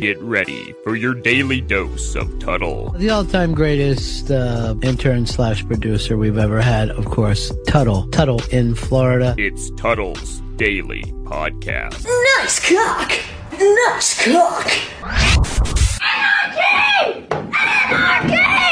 Get ready for your daily dose of Tuttle. The all-time greatest uh, intern slash producer we've ever had, of course, Tuttle. Tuttle in Florida. It's Tuttle's Daily Podcast. Nice cock! Nice cock! Anarchy! Anarchy! Anarchy!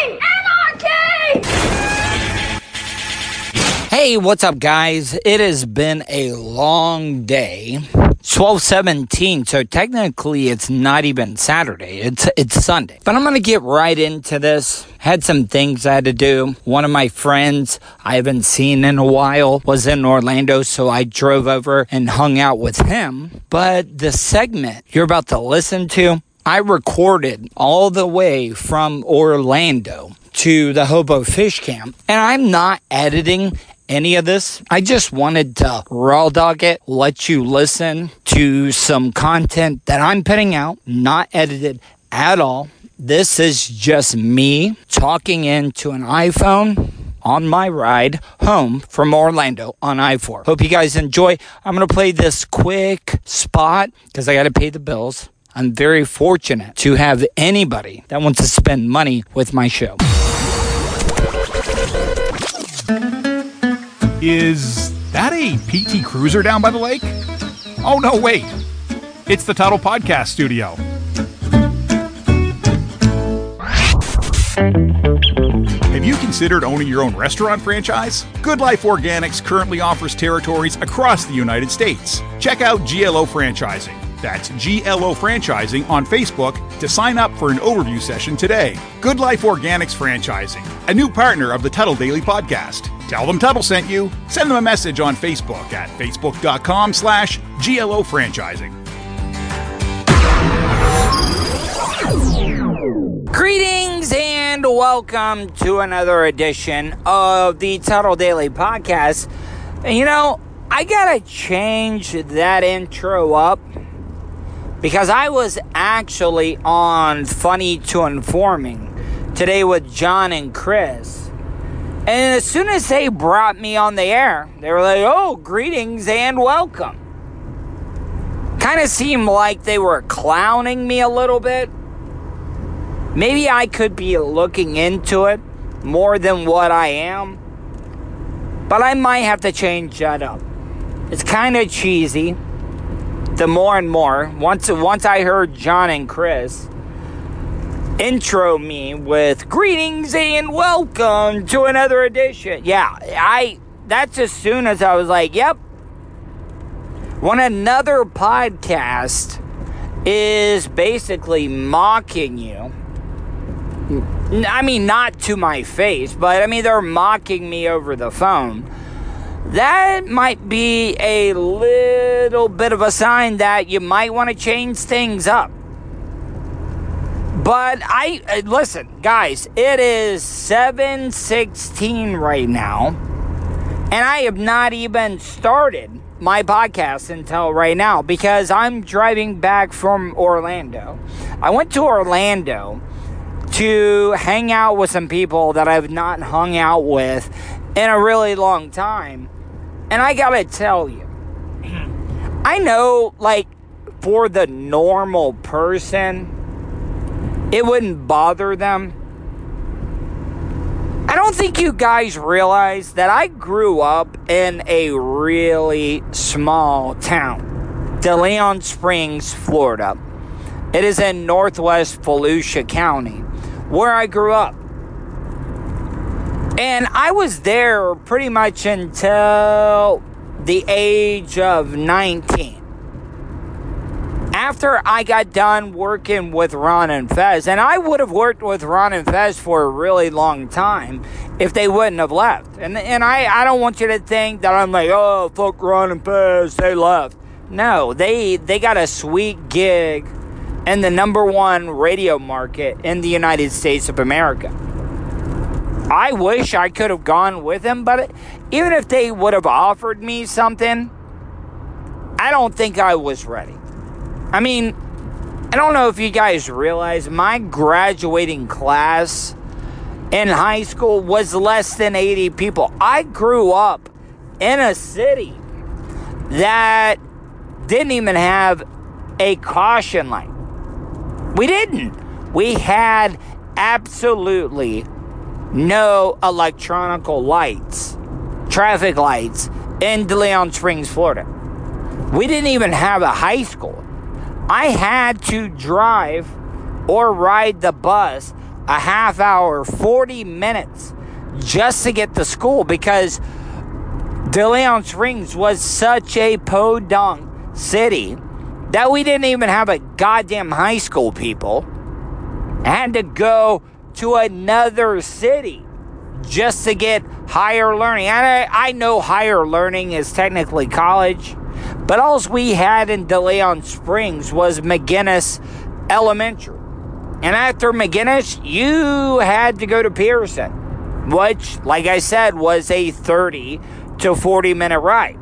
Hey, what's up, guys? It has been a long day. 1217, so technically it's not even Saturday. It's it's Sunday. But I'm gonna get right into this. Had some things I had to do. One of my friends I haven't seen in a while was in Orlando, so I drove over and hung out with him. But the segment you're about to listen to, I recorded all the way from Orlando to the Hobo Fish Camp, and I'm not editing any of this. I just wanted to raw dog it, let you listen to some content that I'm putting out, not edited at all. This is just me talking into an iPhone on my ride home from Orlando on I 4. Hope you guys enjoy. I'm going to play this quick spot because I got to pay the bills. I'm very fortunate to have anybody that wants to spend money with my show. Is that a PT Cruiser down by the lake? Oh, no, wait. It's the Tuttle Podcast Studio. Have you considered owning your own restaurant franchise? Good Life Organics currently offers territories across the United States. Check out GLO Franchising. That's GLO Franchising on Facebook to sign up for an overview session today. Good Life Organics Franchising, a new partner of the Tuttle Daily Podcast. Tell them Tuttle sent you. Send them a message on Facebook at facebook.com slash GLO Franchising. Greetings and welcome to another edition of the Tuttle Daily Podcast. You know, I gotta change that intro up because I was actually on Funny to Informing today with John and Chris. And as soon as they brought me on the air, they were like, oh, greetings and welcome. Kind of seemed like they were clowning me a little bit. Maybe I could be looking into it more than what I am. But I might have to change that up. It's kind of cheesy. The more and more, once once I heard John and Chris intro me with greetings and welcome to another edition. Yeah, I that's as soon as I was like, yep. When another podcast is basically mocking you I mean, not to my face, but I mean, they're mocking me over the phone. That might be a little bit of a sign that you might want to change things up. But I uh, listen, guys, it is 7:16 right now, and I have not even started my podcast until right now because I'm driving back from Orlando. I went to Orlando to hang out with some people that I've not hung out with in a really long time. And I gotta tell you, I know, like, for the normal person, it wouldn't bother them. I don't think you guys realize that I grew up in a really small town, DeLeon Springs, Florida. It is in northwest Volusia County where I grew up. And I was there pretty much until the age of 19. After I got done working with Ron and Fez, and I would have worked with Ron and Fez for a really long time if they wouldn't have left. And, and I, I don't want you to think that I'm like, oh, fuck Ron and Fez, they left. No, they, they got a sweet gig in the number one radio market in the United States of America. I wish I could have gone with them, but even if they would have offered me something, I don't think I was ready. I mean, I don't know if you guys realize my graduating class in high school was less than 80 people. I grew up in a city that didn't even have a caution light. We didn't. We had absolutely no electronical lights, traffic lights in DeLeon Springs, Florida. We didn't even have a high school. I had to drive or ride the bus a half hour, 40 minutes just to get to school because DeLeon Springs was such a podunk city that we didn't even have a goddamn high school, people. I had to go to another city just to get higher learning. And I, I know higher learning is technically college, but all we had in DeLeon Springs was McInnis Elementary. And after McInnis, you had to go to Pierson, which, like I said, was a 30 to 40 minute ride.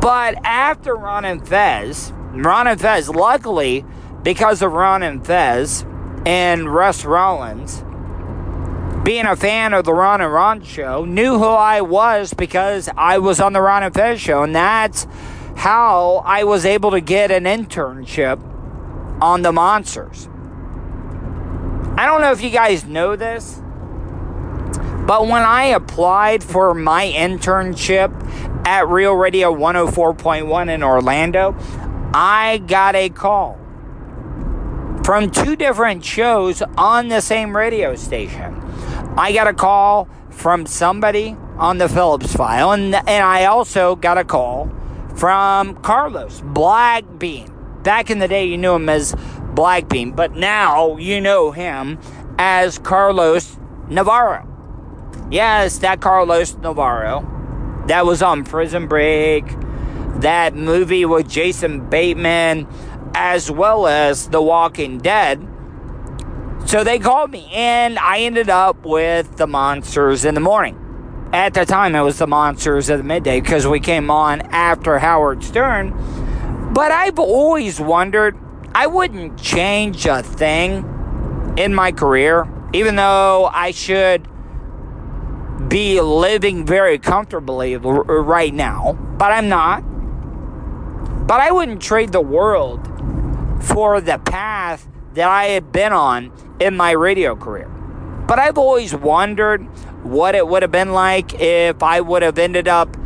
But after Ron and Fez, Ron and Fez, luckily, because of Ron and Fez and Russ Rollins, being a fan of the Ron and Ron show, knew who I was because I was on the Ron and Fez show, and that's how I was able to get an internship on the Monsters. I don't know if you guys know this, but when I applied for my internship at Real Radio 104.1 in Orlando, I got a call from two different shows on the same radio station. I got a call from somebody on the Phillips Phile, and, and I also got a call from Carlos Black Bean. Back in the day, you knew him as Black Bean, but now you know him as Carlos Navarro. Yes, that Carlos Navarro that was on Prison Break, that movie with Jason Bateman, as well as The Walking Dead. So they called me, and I ended up with the Monsters in the morning. At the time, it was the Monsters of the midday because we came on after Howard Stern. But I've always wondered, I wouldn't change a thing in my career, even though I should be living very comfortably right now, but I'm not. But I wouldn't trade the world for the path that I had been on in my radio career. But I've always wondered what it would have been like if I would have ended up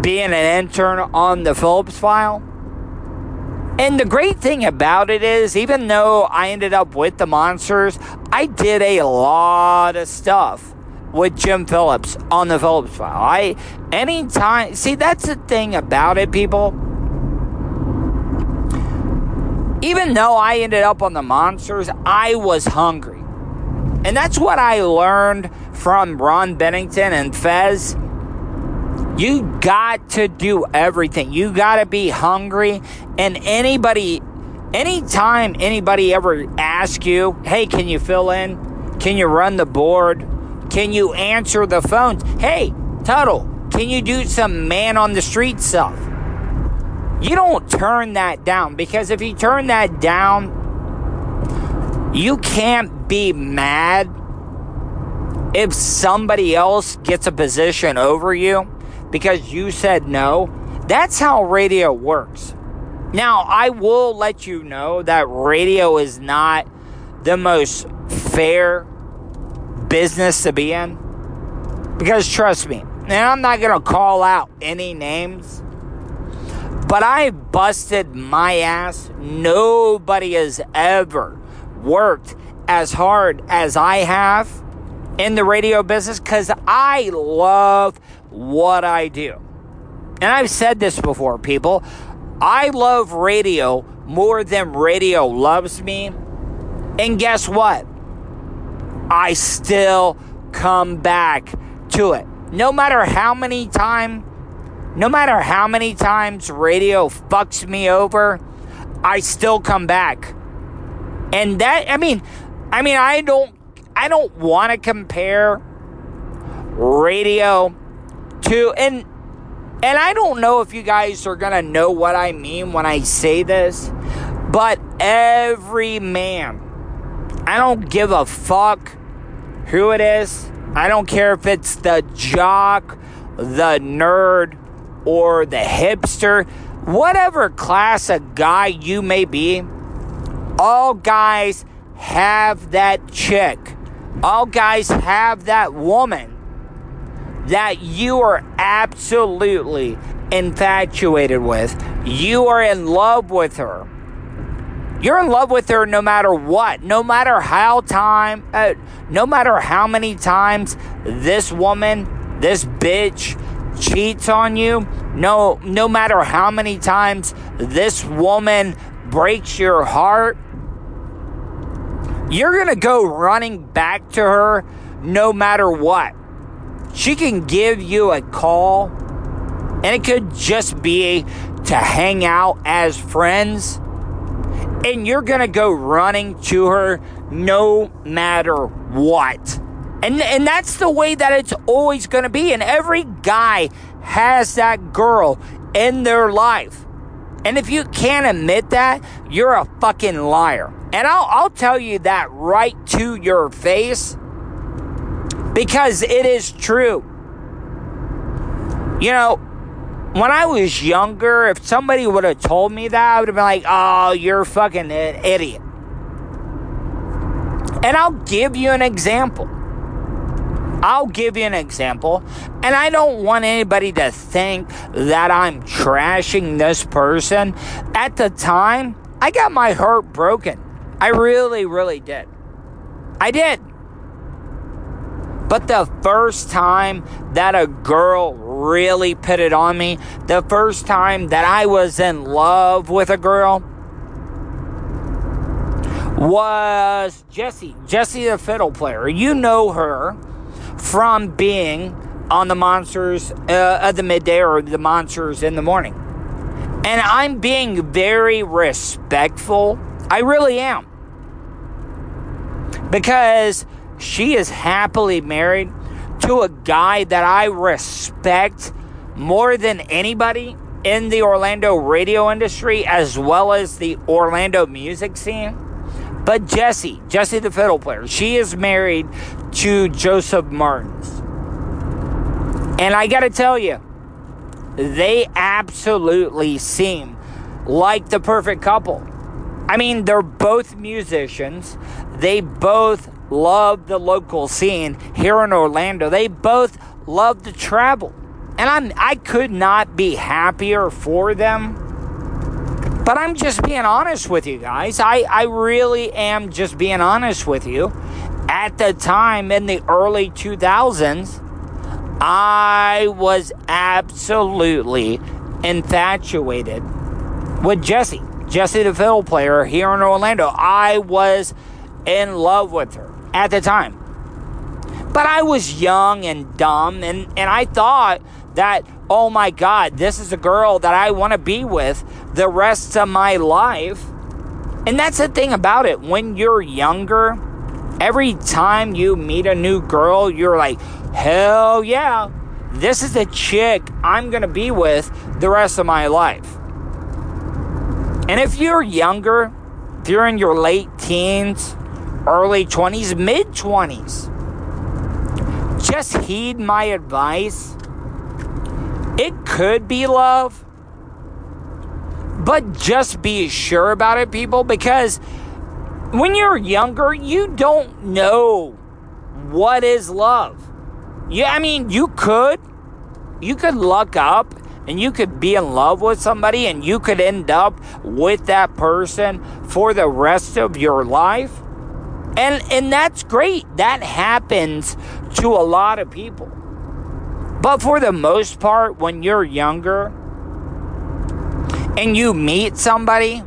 being an intern on the Phillips Phile. And the great thing about it is, even though I ended up with the Monsters, I did a lot of stuff with Jim Phillips on the Phillips Phile. I anytime see that's the thing about it, people. Even though I ended up on the monsters, I was hungry. And that's what I learned from Ron Bennington and Fez. You got to do everything. You got to be hungry. And anybody, anytime anybody ever asks you, hey, can you fill in? Can you run the board? Can you answer the phones? Hey, Tuttle, can you do some man on the street stuff? You don't turn that down because if you turn that down, you can't be mad if somebody else gets a position over you because you said no. That's how radio works. Now, I will let you know that radio is not the most fair business to be in? Because trust me, and I'm not going to call out any names, but I busted my ass. Nobody has ever worked as hard as I have in the radio business because I love what I do. And I've said this before, people. I love radio more than radio loves me. And guess what? I still come back to it. No matter how many times, no matter how many times radio fucks me over, I still come back. And that I mean, I mean I don't I don't want to compare radio to and and I don't know if you guys are going to know what I mean when I say this, but every man I don't give a fuck who it is. I don't care if it's the jock, the nerd, or the hipster. whatever class of guy you may be, all guys have that chick. All guys have that woman that you are absolutely infatuated with. You are in love with her. You're in love with her no matter what, no matter how time, uh, no matter how many times this woman, this bitch cheats on you, no no matter how many times this woman breaks your heart, you're going to go running back to her no matter what. She can give you a call and it could just be to hang out as friends and you're going to go running to her no matter what. And, and that's the way that it's always going to be. And every guy has that girl in their life. And if you can't admit that, you're a fucking liar. And I'll, I'll tell you that right to your face because it is true. You know, when I was younger, if somebody would have told me that, I would have been like, oh, you're fucking an idiot. And I'll give you an example. I'll give you an example. And I don't want anybody to think that I'm trashing this person. At the time, I got my heart broken. I really, really did. I did. But the first time that a girl really put it on me, the first time that I was in love with a girl, was Jessie, Jessie the fiddle player. You know her from being on the Monsters uh, of the Midday or the Monsters in the Morning. And I'm being very respectful. I really am. Because she is happily married to a guy that I respect more than anybody in the Orlando radio industry as well as the Orlando music scene. But Jesse, Jesse the fiddle player, she is married to Joseph Martins. And I got to tell you, they absolutely seem like the perfect couple. I mean, they're both musicians. They both love the local scene here in Orlando. They both love to travel. And I'm I could not be happier for them. But I'm just being honest with you guys. I, I really am just being honest with you. At the time in the early 2000s, I was absolutely infatuated with Jessie. Jessie, the fiddle player here in Orlando. I was in love with her at the time. But I was young and dumb, and, and I thought that, oh my God, this is a girl that I want to be with the rest of my life. And that's the thing about it. When you're younger, every time you meet a new girl, you're like, hell yeah, this is the chick I'm going to be with the rest of my life. And if you're younger, if you're in your late teens, early 20s, mid 20s, just heed my advice. It could be love, but just be sure about it, people, because when you're younger, you don't know what is love. Yeah, I mean, you could. You could look up and you could be in love with somebody and you could end up with that person for the rest of your life. And and that's great. That happens to a lot of people. But for the most part when you're younger and you meet somebody,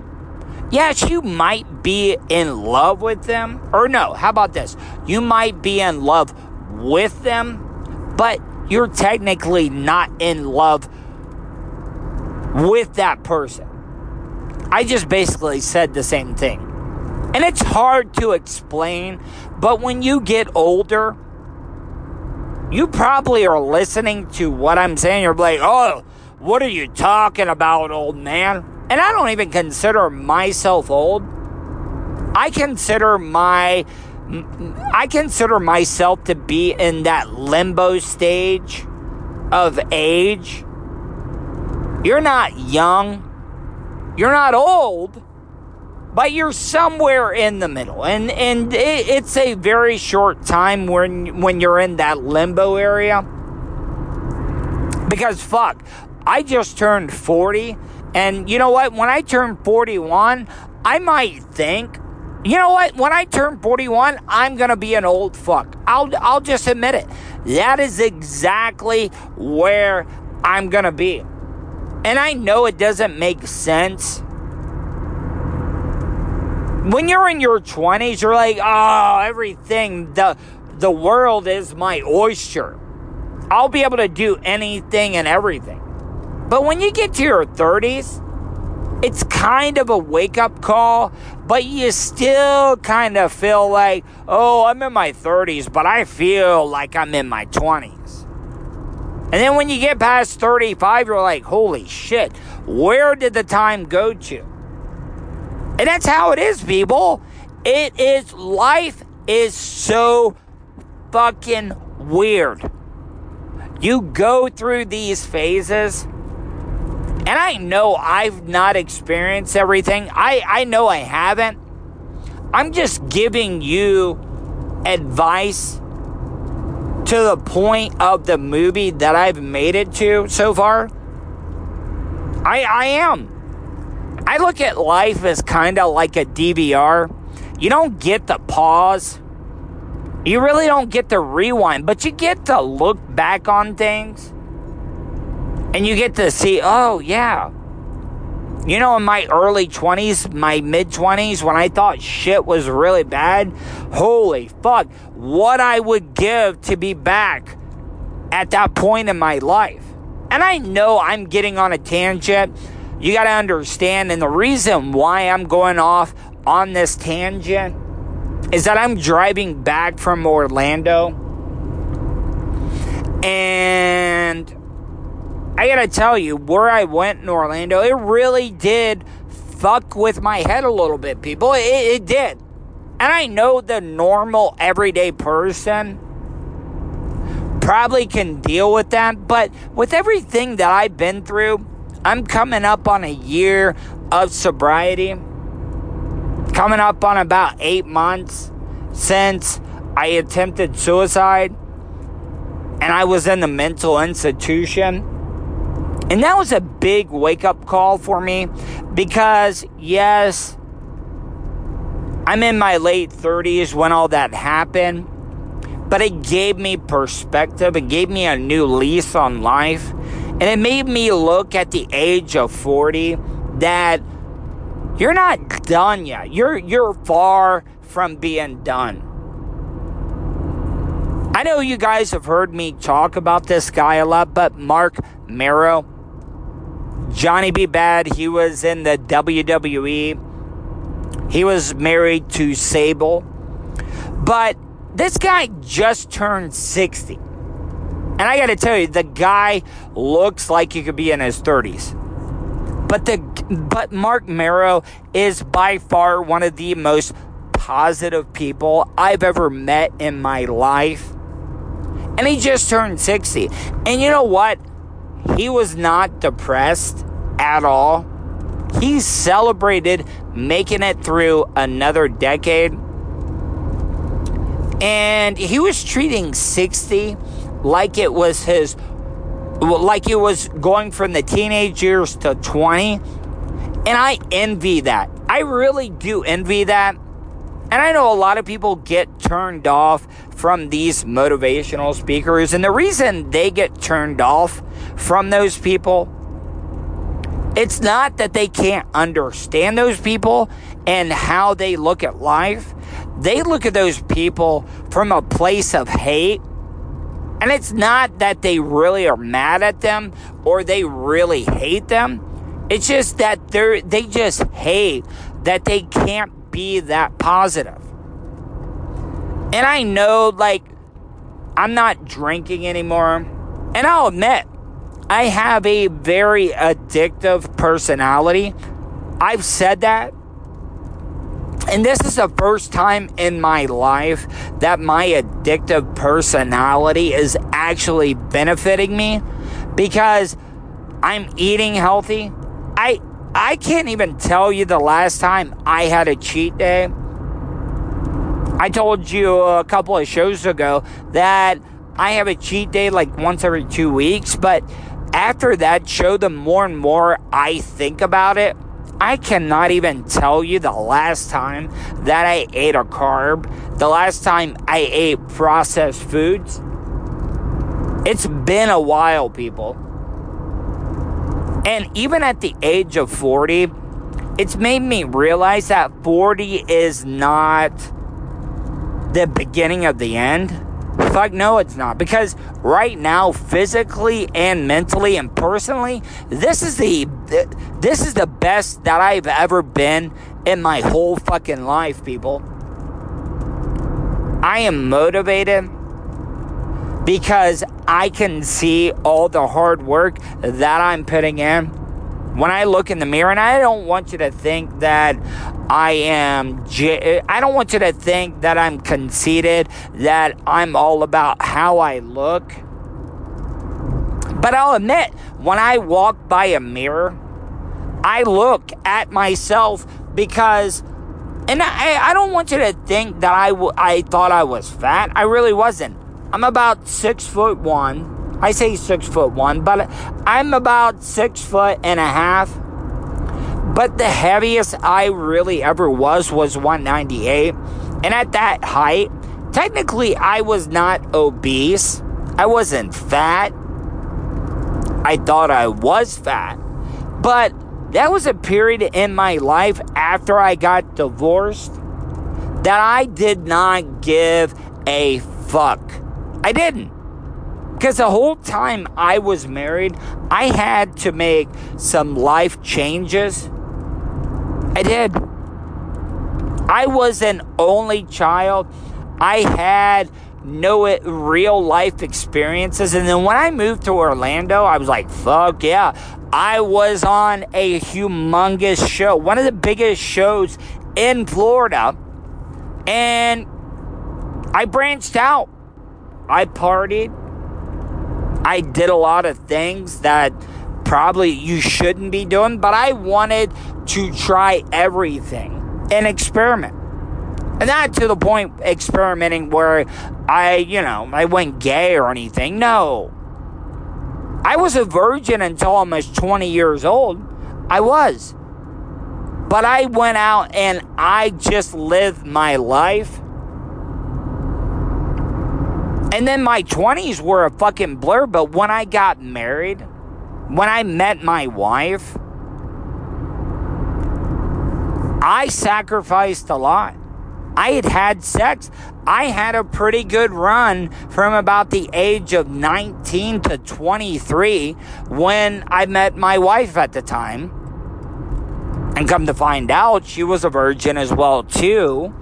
yes, you might be in love with them. Or no, how about this? You might be in love with them, but you're technically not in love with that person. I just basically said the same thing. And it's hard to explain, but when you get older, you probably are listening to what I'm saying. You're like, oh, what are you talking about, old man? And I don't even consider myself old. I consider my I consider myself to be in that limbo stage of age You're not young. You're not old. But you're somewhere in the middle. And and it, it's a very short time when when you're in that limbo area. Because fuck, I just turned 40 and you know what? When I turn 41, I might think you know what? When I turn 41, I'm to be an old fuck. I'll, I'll just admit it. That is exactly where I'm to be. And I know it doesn't make sense. When you're in your 20s, you're like, oh, everything, the, the world is my oyster. I'll be able to do anything and everything. But when you get to your 30s, it's kind of a wake up call, but you still kind of feel like, oh, I'm in my 30s, but I feel like I'm in my 20s. And then when you get past 35, you're like, holy shit, where did the time go to? And that's how it is, people. It is, life is so fucking weird. You go through these phases and I know I've not experienced everything. I, I know I haven't. I'm just giving you advice to the point of the movie that I've made it to so far. I, I am. I look at life as kind of like a DVR. You don't get the pause. You really don't get the rewind, but you get to look back on things and you get to see, oh, yeah. You know, in my early 20s, my mid 20s, when I thought shit was really bad, holy fuck, what I would give to be back at that point in my life. And I know I'm getting on a tangent. You got to understand, and the reason why I'm going off on this tangent is that I'm driving back from Orlando. And I gotta tell you, where I went in Orlando, it really did fuck with my head a little bit, people. It, it did. And I know the normal, everyday person probably can deal with that, but with everything that I've been through, I'm coming up on a year of sobriety. Coming up on about eight months since I attempted suicide and I was in the mental institution. And that was a big wake up call for me because, yes, I'm in my late 30s when all that happened, but it gave me perspective. It gave me a new lease on life. And it made me look at the age of 40 that you're not done yet. You're, you're far from being done. I know you guys have heard me talk about this guy a lot, but Marc Mero, Johnny B. Bad, he was in the WWE. He was married to Sable. But this guy just turned 60. And I got to tell you, the guy looks like he could be in his 30s. But the but Marc Mero is by far one of the most positive people I've ever met in my life. And he just turned 60. And you know what? He was not depressed at all. He celebrated making it through another decade. And he was treating 60 like it was his, like it was going from the teenage years to 20. And I envy that. I really do envy that. And I know a lot of people get turned off from these motivational speakers. And the reason they get turned off from those people, it's not that they can't understand those people and how they look at life. They look at those people from a place of hate. And it's not that they really are mad at them or they really hate them. It's just that they're, they just hate that they can't be that positive. And I know, like, I'm not drinking anymore. And I'll admit, I have a very addictive personality. I've said that. And this is the first time in my life that my addictive personality is actually benefiting me because I'm eating healthy. I I can't even tell you the last time I had a cheat day. I told you a couple of shows ago that I have a cheat day like once every two weeks, but after that show, the more and more I think about it, I cannot even tell you the last time that I ate a carb, the last time I ate processed foods. It's been a while, people. And even at the age of 40, it's made me realize that 40 is not the beginning of the end. Fuck no, it's not. Because right now, physically and mentally and personally, this is the this is the best that I've ever been in my whole fucking life, people. I am motivated because I can see all the hard work that I'm putting in. When I look in the mirror, and I don't want you to think that I am, I don't want you to think that I'm conceited, that I'm all about how I look. But I'll admit, when I walk by a mirror, I look at myself because, and I, I don't want you to think that I, w- I thought I was fat. I really wasn't. I'm about six foot one. I say six foot one, but I'm about six foot and a half. But the heaviest I really ever was was 198. And at that height, technically I was not obese. I wasn't fat. I thought I was fat. But that was a period in my life after I got divorced that I did not give a fuck. I didn't. Because the whole time I was married, I had to make some life changes. I did. I was an only child. I had no real life experiences. And then when I moved to Orlando, I was like, fuck yeah. I was on a humongous show, one of the biggest shows in Florida. And I branched out. I partied. I did a lot of things that probably you shouldn't be doing, but I wanted to try everything and experiment. And not to the point experimenting where I, you know, I went gay or anything. No. I was a virgin until almost 20 years old. I was. But I went out and I just lived my life and then my 20s were a fucking blur, but when I got married, when I met my wife, I sacrificed a lot. I had had sex. I had a pretty good run from about the age of 19 to 23 when I met my wife at the time. And come to find out, she was a virgin as well too.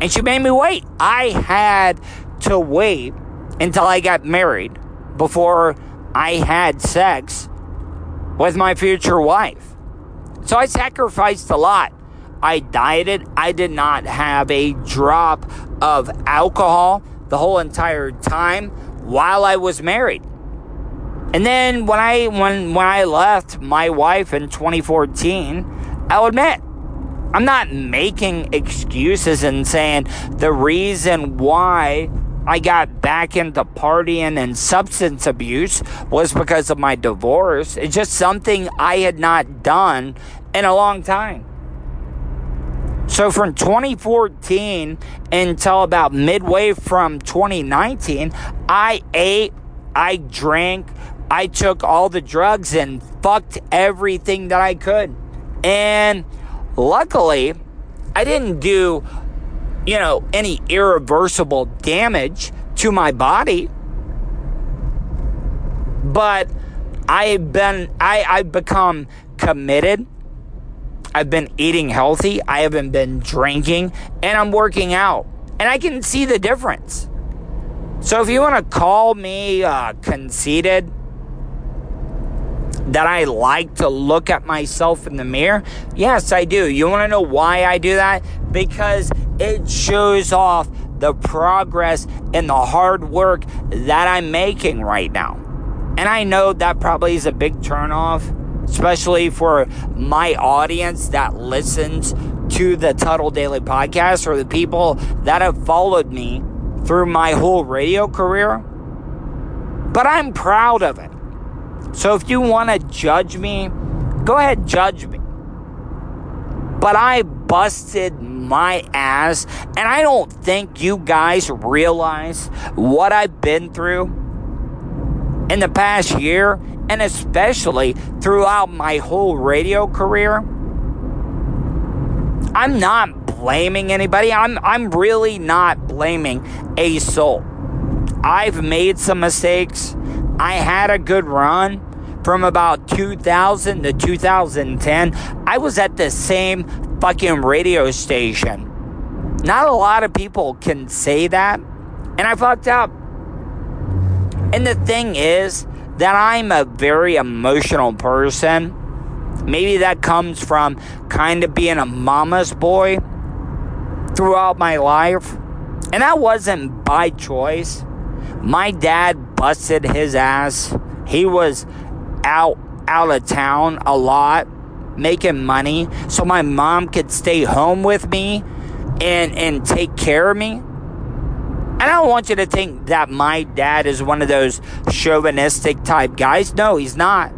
And she made me wait. I had to wait until I got married before I had sex with my future wife. So I sacrificed a lot. I dieted. I did not have a drop of alcohol the whole entire time while I was married. And then when I when when I left my wife in 2014, I'll admit I'm not making excuses and saying the reason why I got back into partying and substance abuse was because of my divorce. It's just something I had not done in a long time. So from 2014 until about midway from 2019, I ate, I drank, I took all the drugs and fucked everything that I could. And luckily, I didn't do you know, any irreversible damage to my body. But I've been, I, I've become committed. I've been eating healthy. I haven't been drinking and I'm working out. And I can see the difference. So if you want to call me uh, conceited, that I like to look at myself in the mirror? Yes, I do. You want to know why I do that? Because it shows off the progress and the hard work that I'm making right now. And I know that probably is a big turnoff, especially for my audience that listens to the Tuttle Daily podcast or the people that have followed me through my whole radio career. But I'm proud of it. So if you want to judge me, go ahead, judge me. But I busted my ass, and I don't think you guys realize what I've been through in the past year, and especially throughout my whole radio career. I'm not blaming anybody. I'm I'm really not blaming a soul. I've made some mistakes. I had a good run from about 2000 to 2010. I was at the same fucking radio station. Not a lot of people can say that. And I fucked up. And the thing is that I'm a very emotional person. Maybe that comes from kind of being a mama's boy throughout my life. And that wasn't by choice. My dad busted his ass. He was out out of town a lot making money so my mom could stay home with me and and take care of me. And I don't want you to think that my dad is one of those chauvinistic type guys. No, he's not.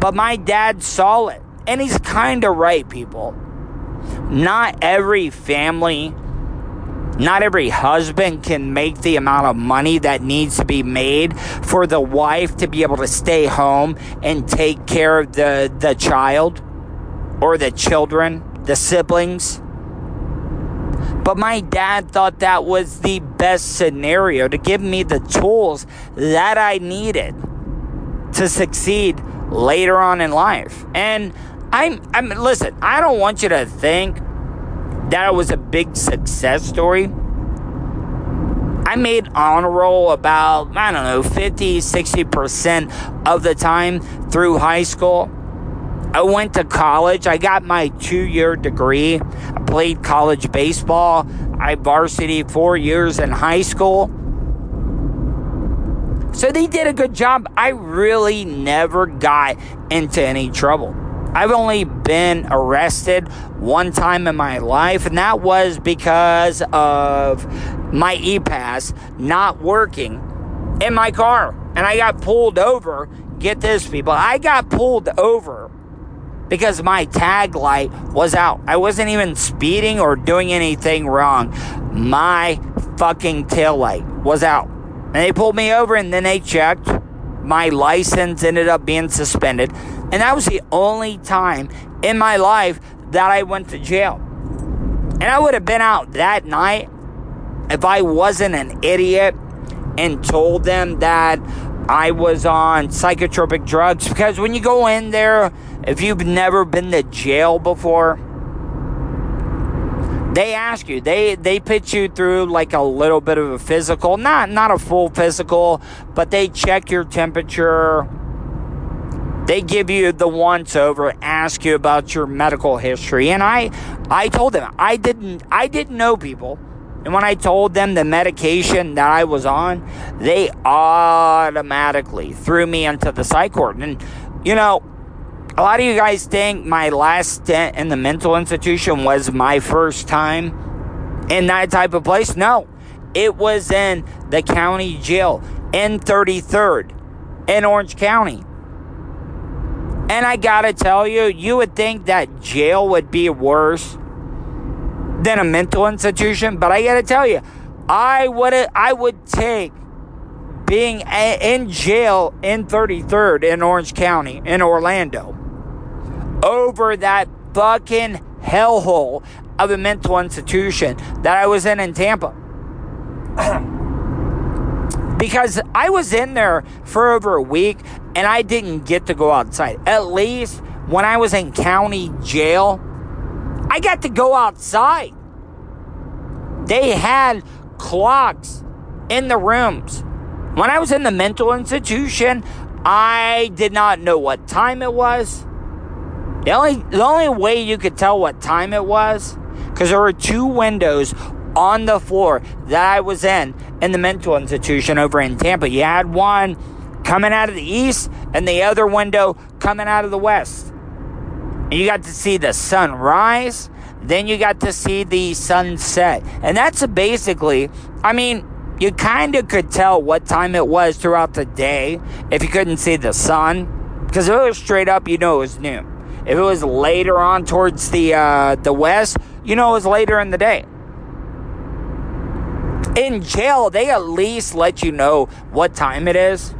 But my dad saw it. And he's kind of right, people. Not every family not every husband can make the amount of money that needs to be made for the wife to be able to stay home and take care of the, the child or the children, the siblings. But my dad thought that was the best scenario to give me the tools that I needed to succeed later on in life. And I'm, I'm listen, I don't want you to think that was a big success story. I made honor roll about, I don't know, 50, 60% of the time through high school. I went to college. I got my two year degree. I played college baseball. I varsity four years in high school. So they did a good job. I really never got into any trouble. I've only been arrested one time in my life, and that was because of my e pass not working in my car. And I got pulled over. Get this, people. I got pulled over because my tag light was out. I wasn't even speeding or doing anything wrong. My fucking tail light was out. And they pulled me over and then they checked. My license ended up being suspended. And that was the only time in my life that I went to jail. And I would have been out that night if I wasn't an idiot and told them that I was on psychotropic drugs. Because when you go in there, if you've never been to jail before, they ask you they they put you through like a little bit of a physical not not a full physical but they check your temperature they give you the once over, ask you about your medical history. And I I told them I didn't I didn't know people. And when I told them the medication that I was on, they automatically threw me into the psych ward. And you know, a lot of you guys think my last stint in the mental institution was my first time in that type of place. No, it was in the county jail in 33rd in Orange County. And I gotta tell you, you would think that jail would be worse than a mental institution, but I gotta tell you, I would I would take being in jail in 33rd in Orange County in Orlando over that fucking hellhole of a mental institution that I was in in Tampa. because I was in there for over a week and I didn't get to go outside. At least when I was in county jail, I got to go outside. They had clocks in the rooms. When I was in the mental institution, I did not know what time it was. The only the only way you could tell what time it was because there were two windows on the floor that I was in in the mental institution over in Tampa. You had one coming out of the east and the other window coming out of the west. And you got to see the sun rise, then you got to see the sunset. And that's basically, I mean, you kind of could tell what time it was throughout the day if you couldn't see the sun. Because if it was straight up, you know it was noon. If it was later on towards the uh, the west, you know it was later in the day. In jail, they at least let you know what time it is.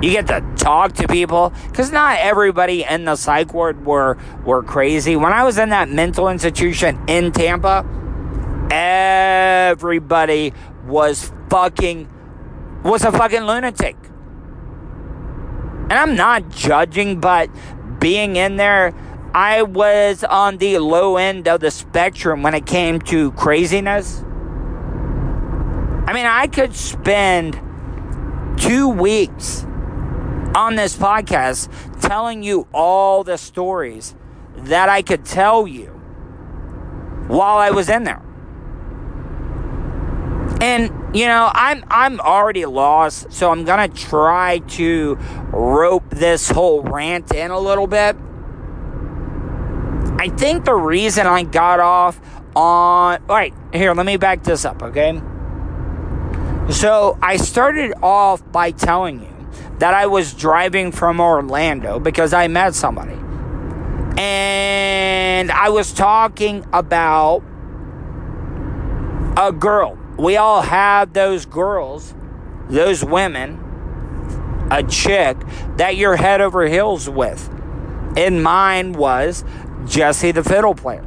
You get to talk to people because not everybody in the psych ward were were crazy. When I was in that mental institution in Tampa, everybody was fucking was a fucking lunatic. And I'm not judging, but being in there, I was on the low end of the spectrum when it came to craziness. I mean, I could spend two weeks on this podcast telling you all the stories that I could tell you while I was in there. And you know, I'm I'm already lost, so I'm gonna try to rope this whole rant in a little bit. I think the reason I got off on all right, here, let me back this up, okay? So I started off by telling you that I was driving from Orlando because I met somebody. And I was talking about a girl we all have those girls, those women, a chick that you're head over heels with. And mine was Jesse the fiddle player.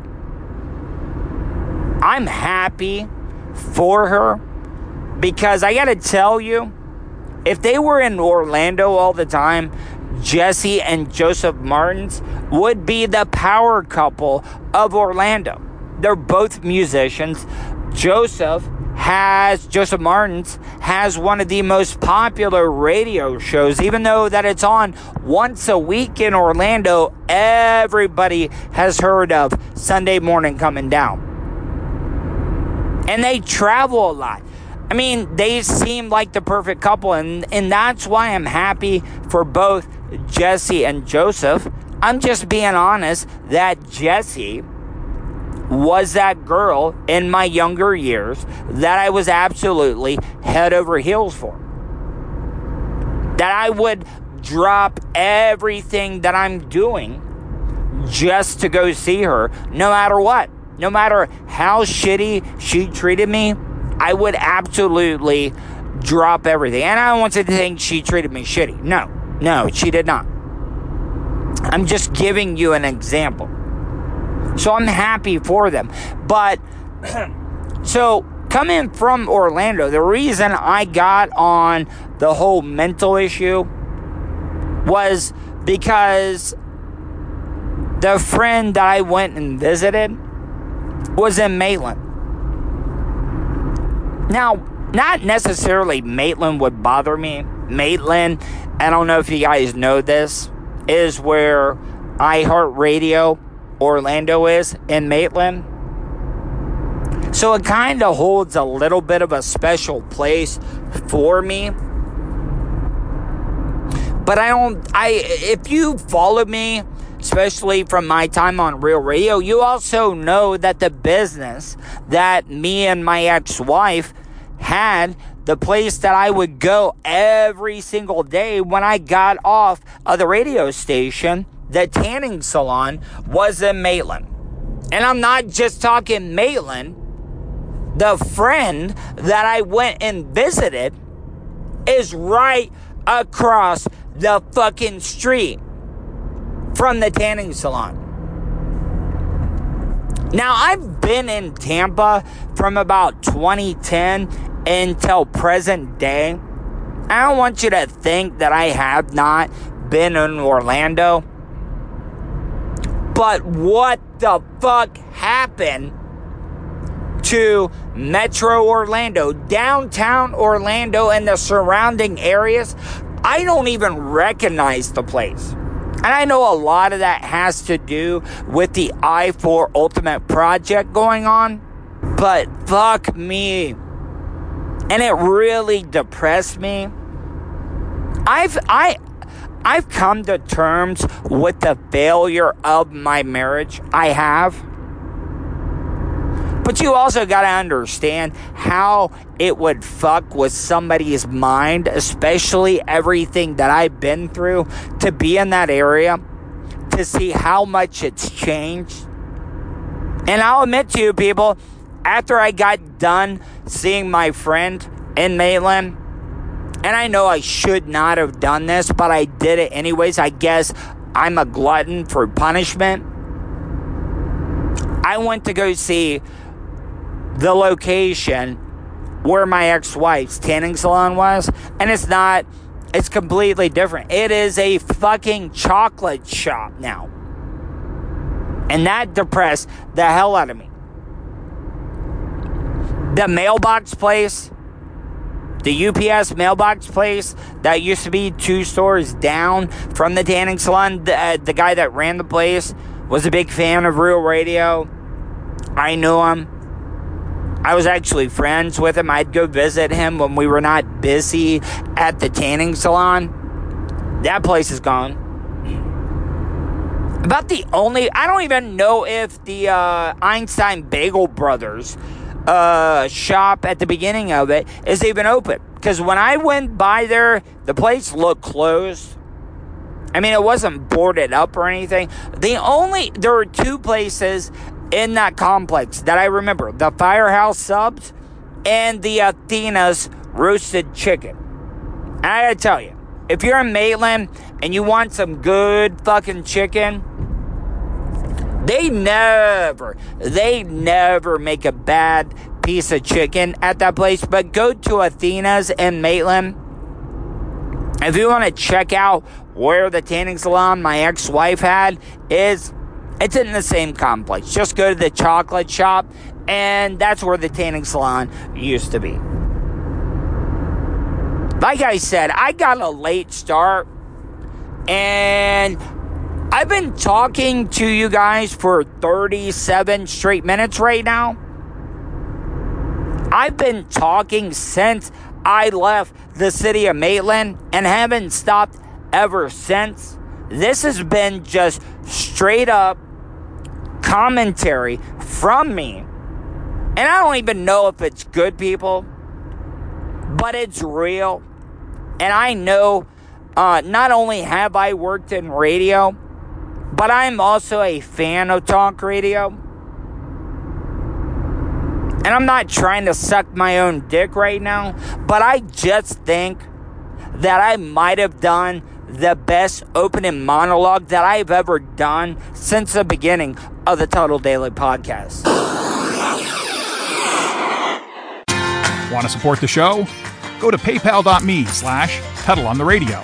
I'm happy for her because I got to tell you, if they were in Orlando all the time, Jesse and Joseph Martins would be the power couple of Orlando. They're both musicians. Joseph has Joseph Martins has one of the most popular radio shows even though that it's on once a week in Orlando everybody has heard of Sunday morning coming down. And they travel a lot. I mean they seem like the perfect couple and and that's why I'm happy for both Jesse and Joseph. I'm just being honest that Jessie was that girl in my younger years that I was absolutely head over heels for. That I would drop everything that I'm doing just to go see her, no matter what. No matter how shitty she treated me, I would absolutely drop everything. And I don't want to think she treated me shitty. No, no, she did not. I'm just giving you an example. So I'm happy for them. But so coming from Orlando, the reason I got on the whole mental issue was because the friend that I went and visited was in Maitland. Now, not necessarily Maitland would bother me. Maitland, I don't know if you guys know this, is where iHeartRadio Orlando is in Maitland. So it kind of holds a little bit of a special place for me. But I don't I if you follow me, especially from my time on Real Radio, you also know that the business that me and my ex-wife had the place that I would go every single day when I got off of the radio station the tanning salon was in Maitland. And I'm not just talking Maitland. The friend that I went and visited is right across the fucking street from the tanning salon. Now, I've been in Tampa from about 2010 until present day. I don't want you to think that I have not been in Orlando. But what the fuck happened to Metro Orlando, downtown Orlando, and the surrounding areas? I don't even recognize the place. And I know a lot of that has to do with the I 4 Ultimate project going on, but fuck me. And it really depressed me I've I I've come to terms with the failure of my marriage. I have. But you also got to understand how it would fuck with somebody's mind, especially everything that I've been through to be in that area, to see how much it's changed. And I'll admit to you, people, after I got done seeing my friend in Maitland, and I know I should not have done this, but I did it anyways. I guess I'm a glutton for punishment. I went to go see the location where my ex wife's tanning salon was, and it's not, it's completely different. It is a fucking chocolate shop now. And that depressed the hell out of me. The mailbox place the UPS mailbox place that used to be two stores down from the tanning salon, the, uh, the guy that ran the place was a big fan of Real Radio. I knew him. I was actually friends with him. I'd go visit him when we were not busy at the tanning salon. That place is gone. About the only, I don't even know if the uh, Einstein Bagel Brothers uh, shop at the beginning of it is even open. Because when I went by there, the place looked closed. I mean, it wasn't boarded up or anything. The only, there were two places in that complex that I remember the Firehouse Subs and the Athena's Roasted Chicken. And I gotta tell you, if you're in Maitland and you want some good fucking chicken, they never, they never make a bad piece of chicken at that place. But go to Athena's in Maitland. If you want to check out where the tanning salon my ex-wife had is, it's in the same complex. Just go to the chocolate shop, and that's where the tanning salon used to be. Like I said, I got a late start, and I've been talking to you guys for 37 straight minutes right now. I've been talking since I left the city of Maitland and haven't stopped ever since. This has been just straight up commentary from me. And I don't even know if it's good, people, but it's real. And I know uh, not only have I worked in radio, but I'm also a fan of talk radio. And I'm not trying to suck my own dick right now, but I just think that I might have done the best opening monologue that I've ever done since the beginning of the Tuddle Daily Podcast. Want to support the show? Go to paypal.me slash Tuddle on the radio.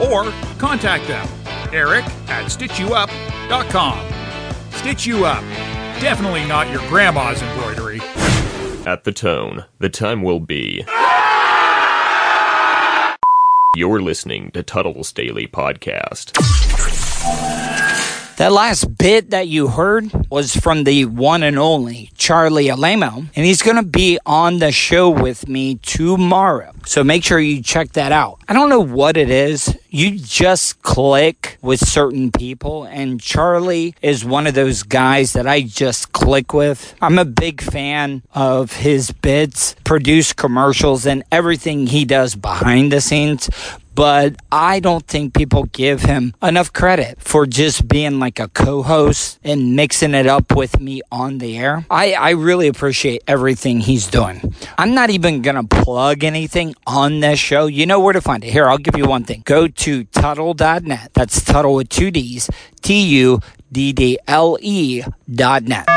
or contact them, Eric at StitchYouUp.com. Stitch You Up. Definitely not your grandma's embroidery. At the tone, the time will be. You're listening to Tuddle's Daily Podcast. That last bit that you heard was from the one and only Charlie Alamo, and he's going to be on the show with me tomorrow. So make sure you check that out. I don't know what it is. You just click with certain people, and Charlie is one of those guys that I just click with. I'm a big fan of his bits, produce commercials, and everything he does behind the scenes but I don't think people give him enough credit for just being like a co-host and mixing it up with me on the air. I, I really appreciate everything he's doing. I'm not even gonna plug anything on this show, you know where to find it. Here, I'll give you one thing. Go to Tuddle.net. That's Tuddle with two D's, T U D D L E dot net.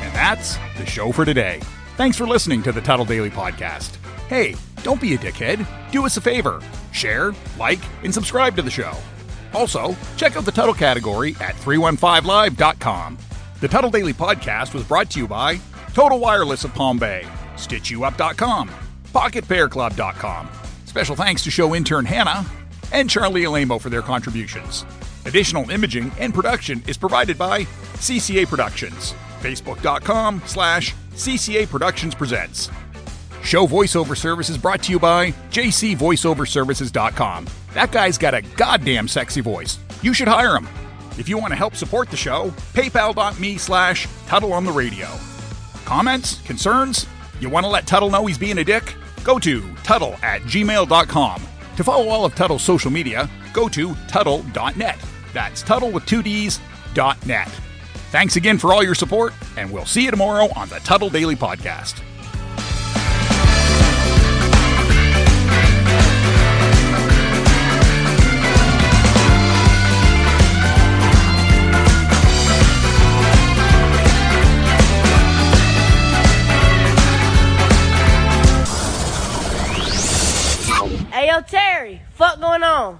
And that's the show for today. Thanks for listening to the Tuddle Daily Podcast. Hey, don't be a dickhead. Do us a favor share, like, and subscribe to the show. Also, check out the Tuddle category at 315live.com. The Tuddle Daily Podcast was brought to you by Total Wireless of Palm Bay, StitchYouUp.com, PocketPairClub.com. Special thanks to show intern Hannah and Charlie Alamo for their contributions. Additional imaging and production is provided by CCA Productions. Facebook.com slash CCA Productions Presents. Show voiceover service is brought to you by jcvoiceoverservices.com. That guy's got a goddamn sexy voice. You should hire him. If you want to help support the show, paypal.me slash Tuddle on the radio. Comments? Concerns? You want to let Tuddle know he's being a dick? Go to Tuddle at gmail.com. To follow all of Tuddle's social media, go to Tuddle.net. That's Tuddle with two D's, dot net. Thanks again for all your support, and we'll see you tomorrow on the Tuddle Daily Podcast. Fuck going on?